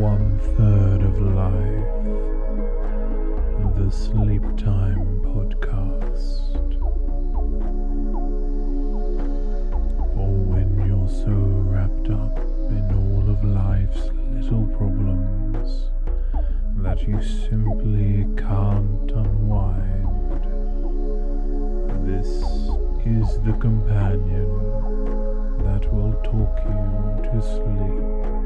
One third of life, the Sleep Time Podcast. Or when you're so wrapped up in all of life's little problems that you simply can't unwind. This is the companion that will talk you to sleep.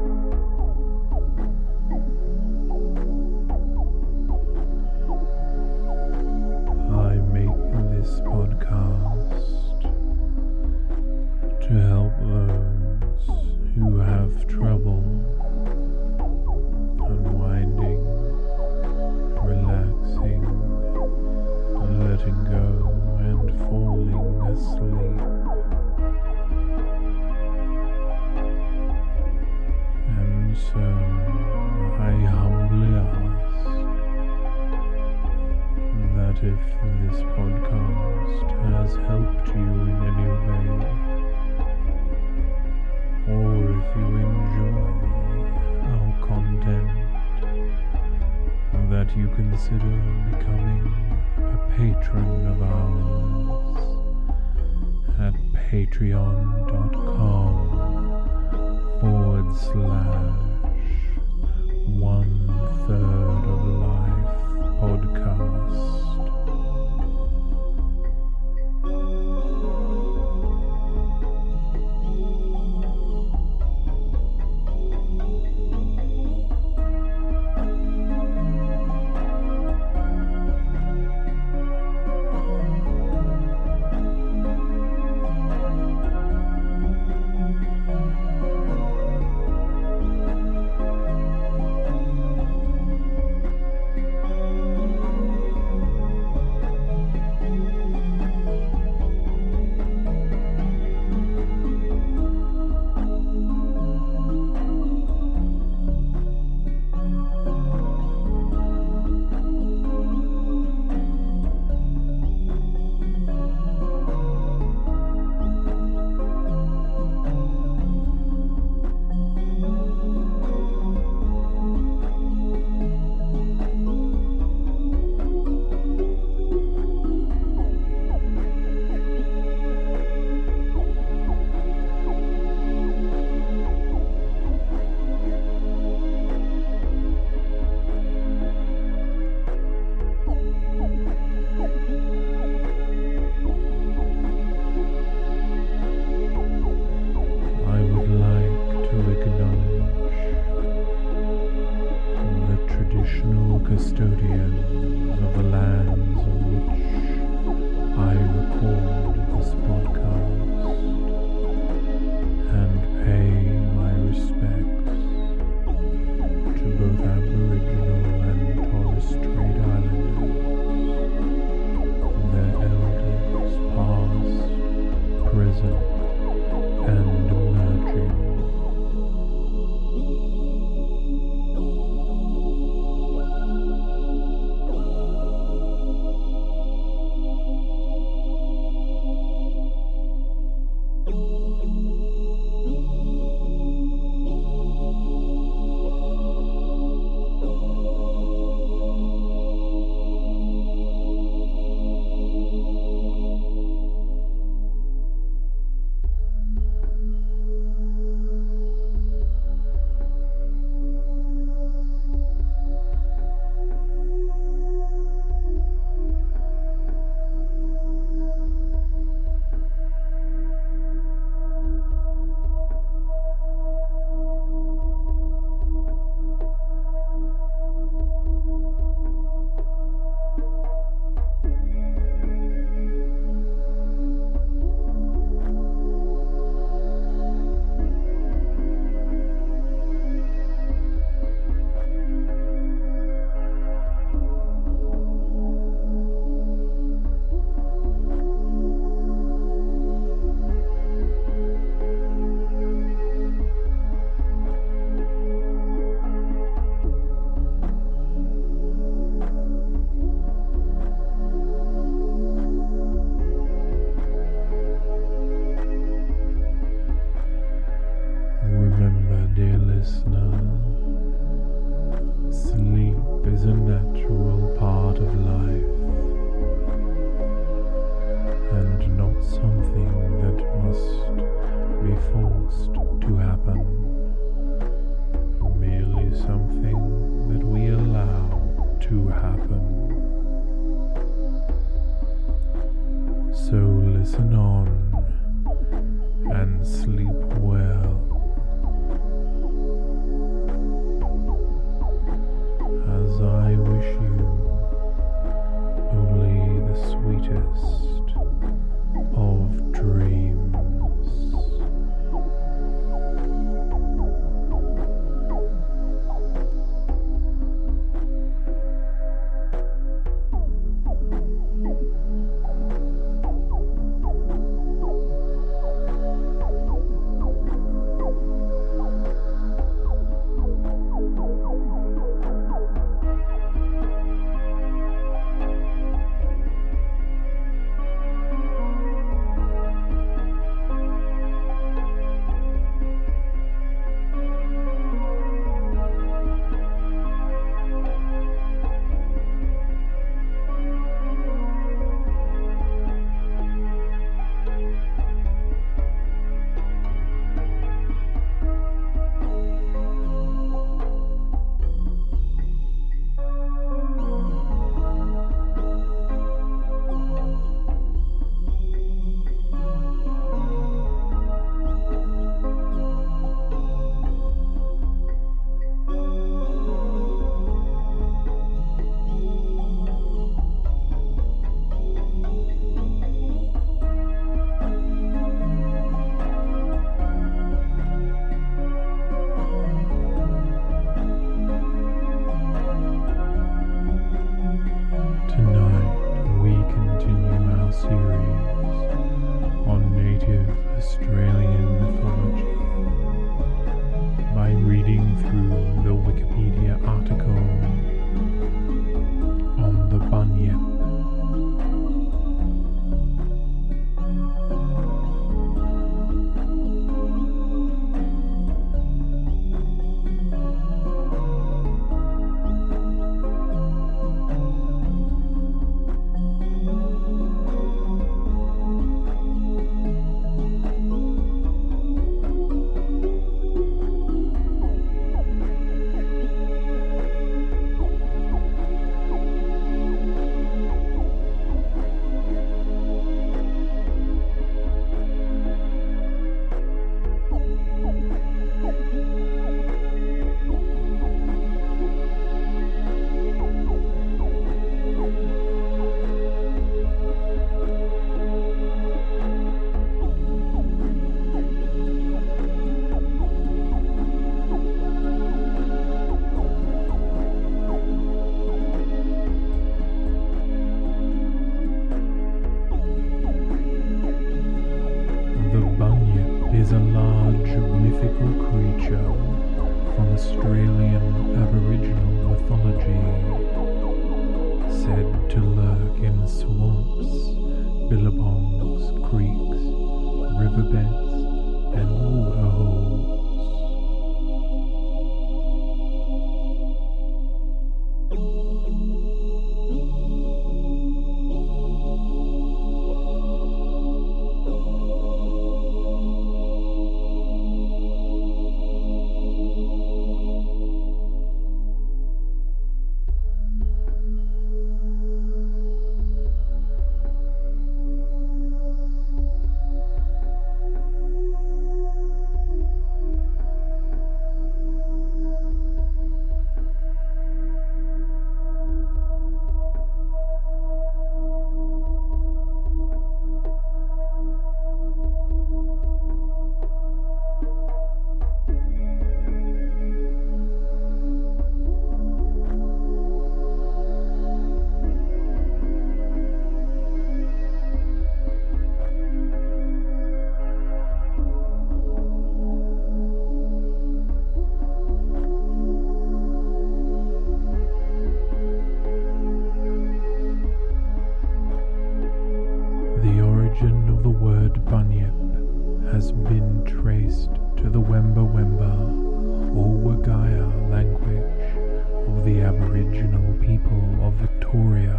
Victoria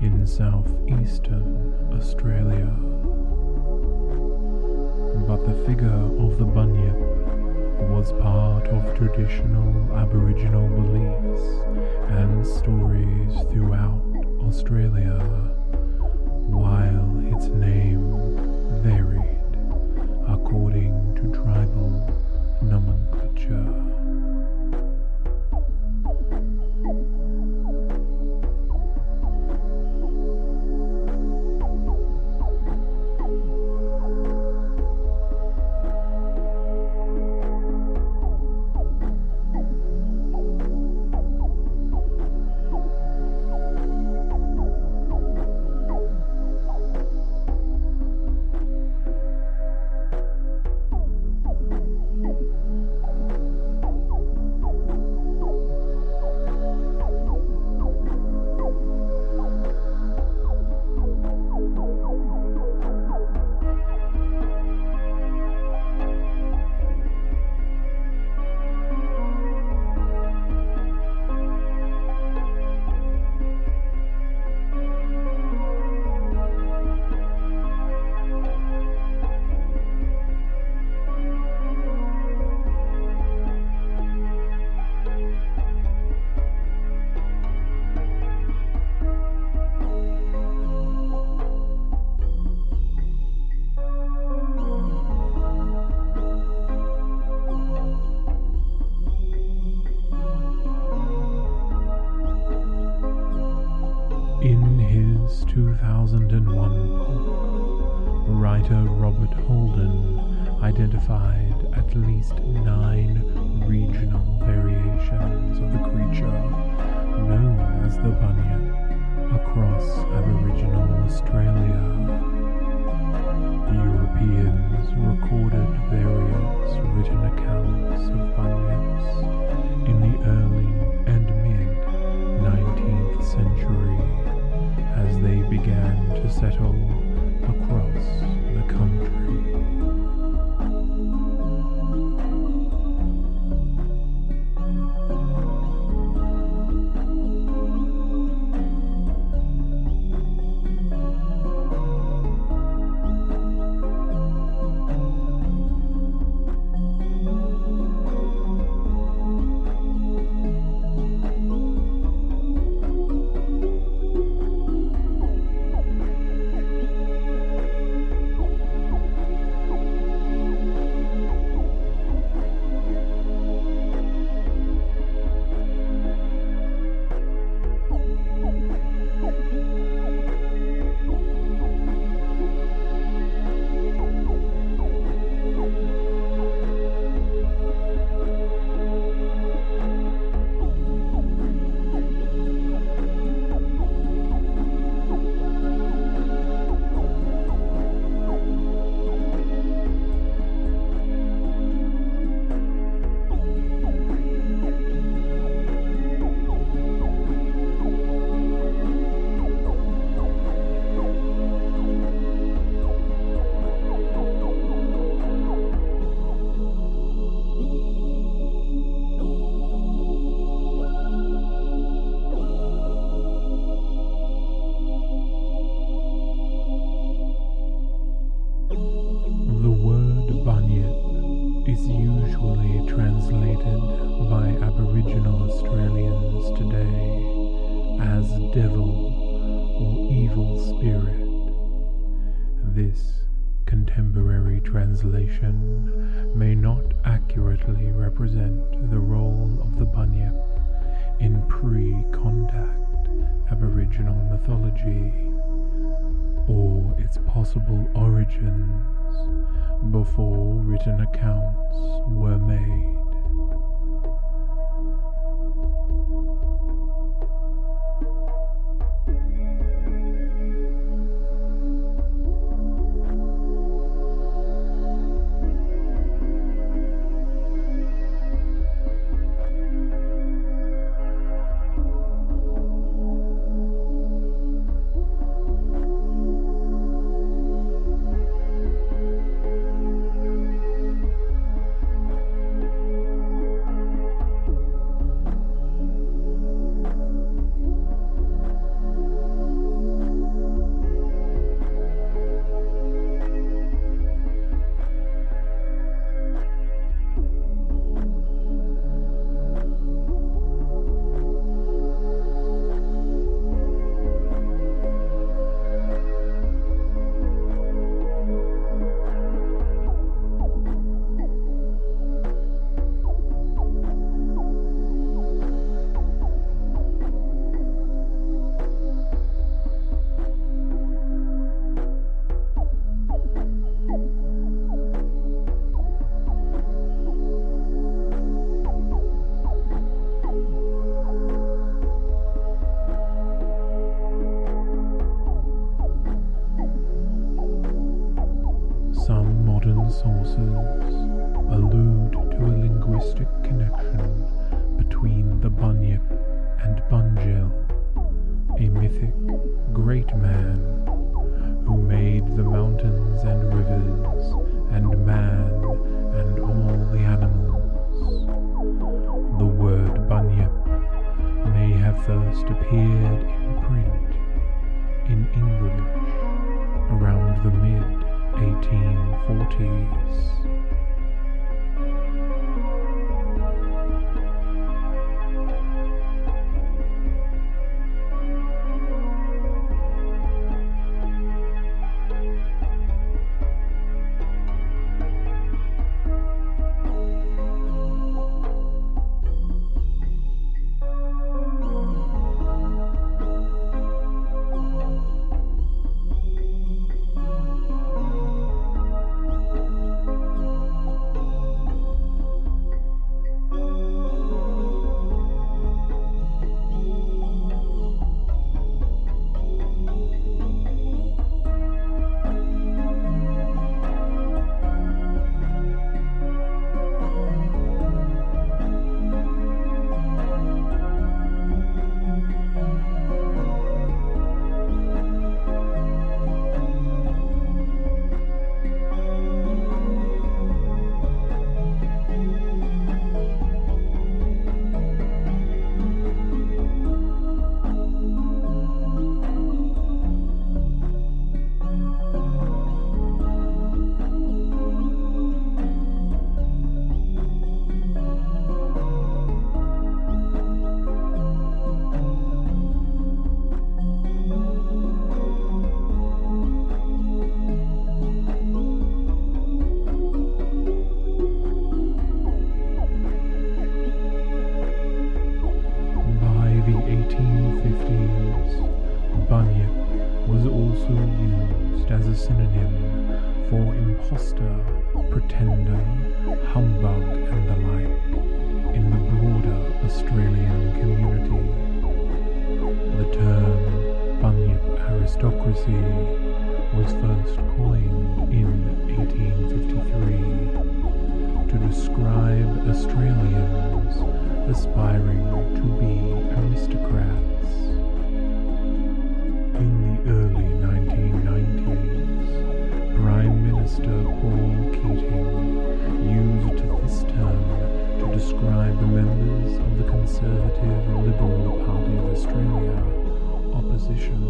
in southeastern Australia. But the figure of the Bunyip was part of traditional Aboriginal beliefs and stories throughout Australia, while its name varied according to tribal nomenclature. Written accounts of bunyips in the early and mid 19th century as they began to settle across the country. Devil or evil spirit. This contemporary translation may not accurately represent the role of the bunyip in pre contact Aboriginal mythology or its possible origins before written accounts were made. Great man who made the mountains and rivers and man and all the animals. The word Bunyip may have first appeared in print in English around the mid 1840s. Also used as a synonym for impostor, pretender, humbug, and the like in the broader Australian community. The term bunyip aristocracy was first coined in 1853 to describe Australians aspiring to be aristocrats. In the early Minister Paul Keating used this term to describe the members of the Conservative Liberal Party of Australia opposition.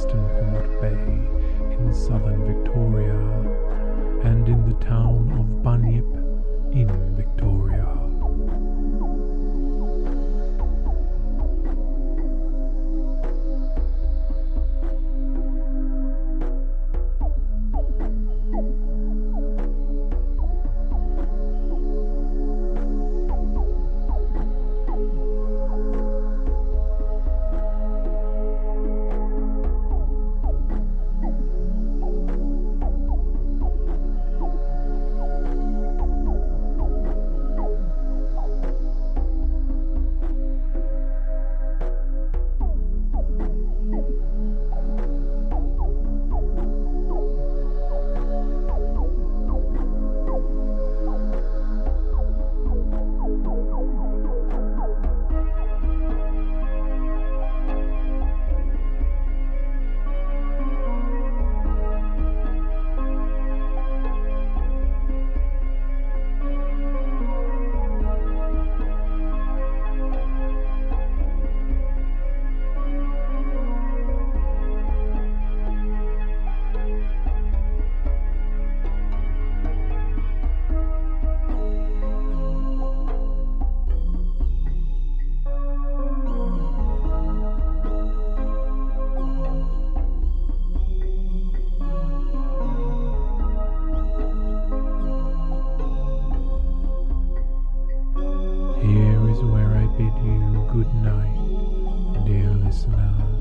Western Port Bay in southern Victoria, and in the town of Bunyip Good night, dear listener.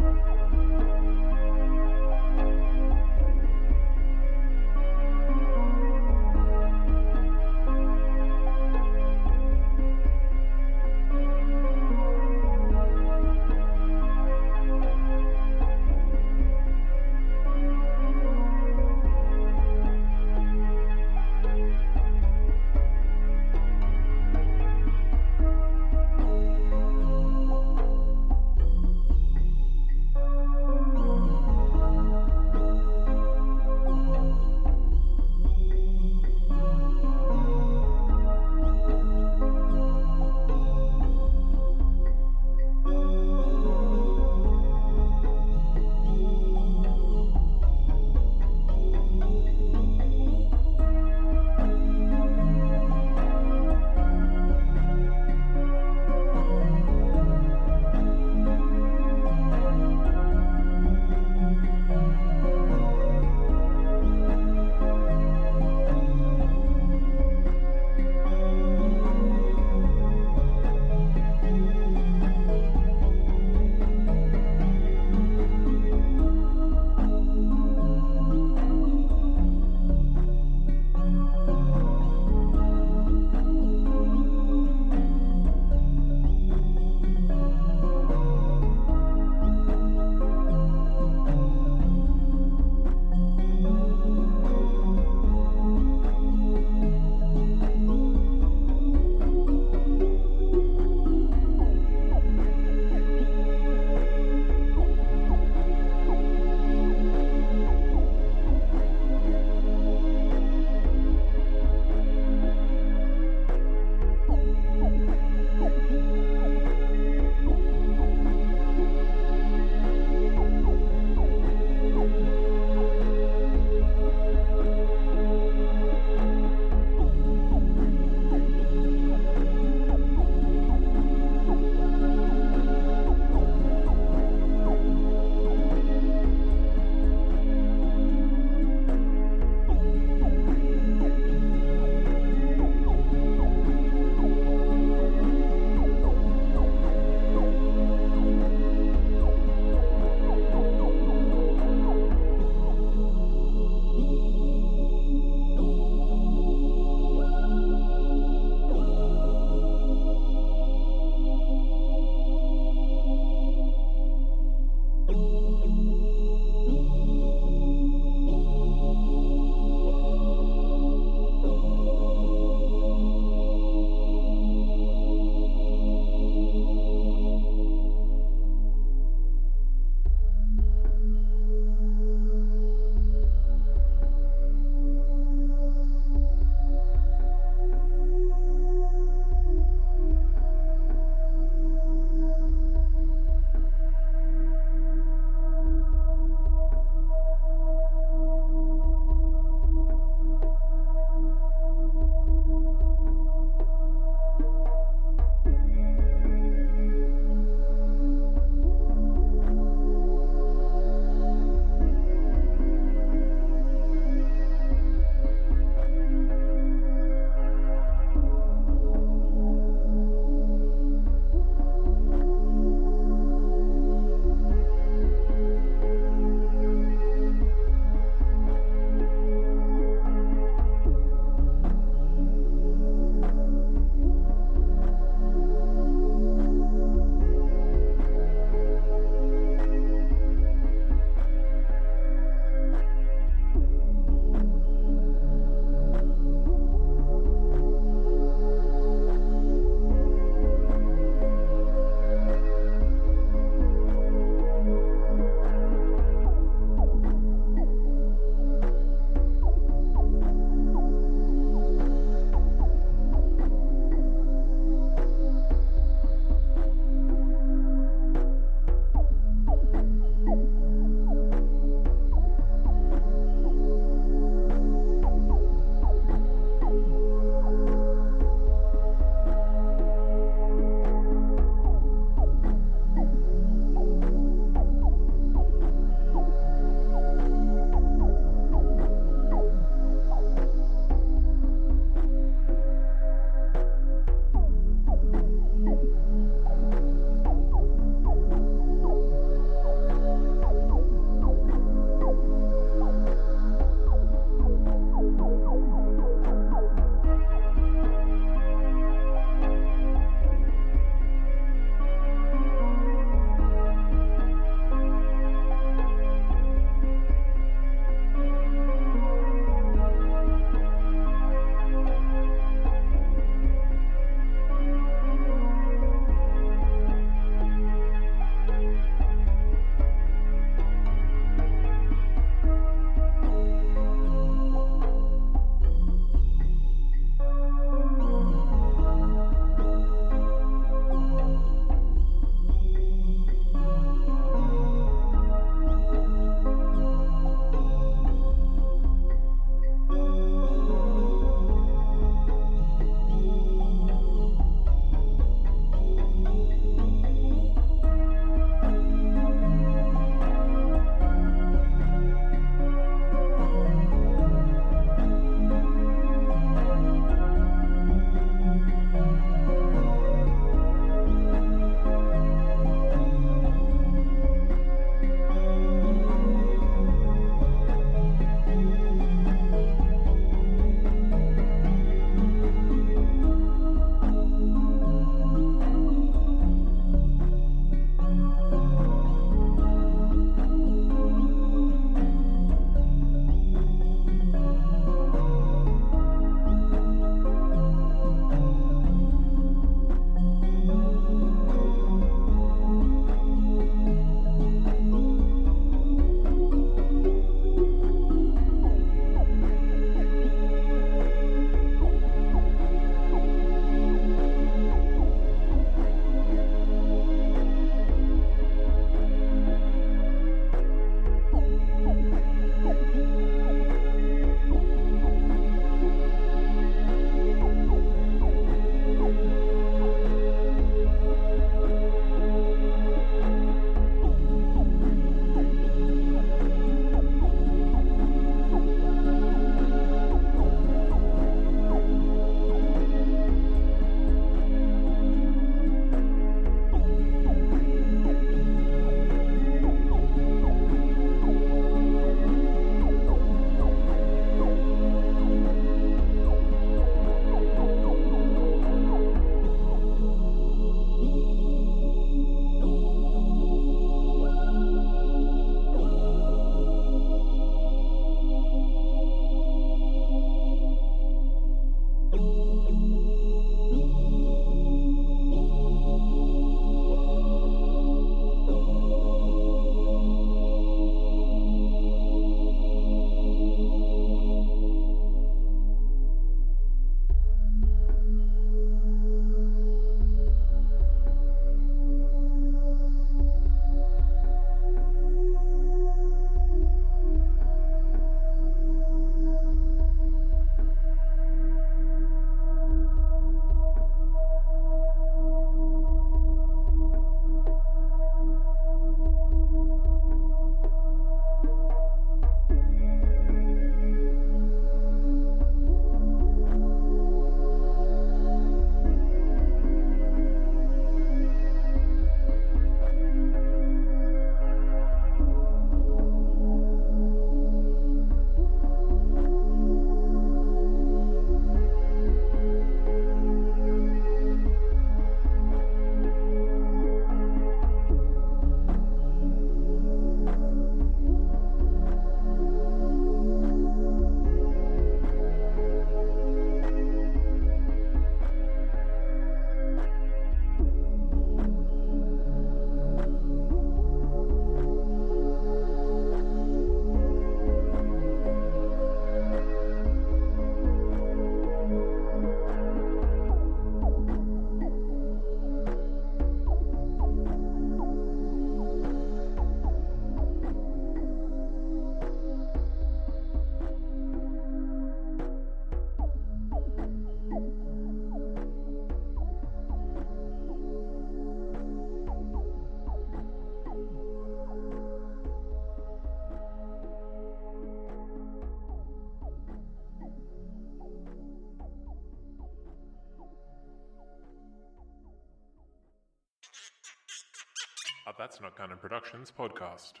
That's Not Canon Productions podcast.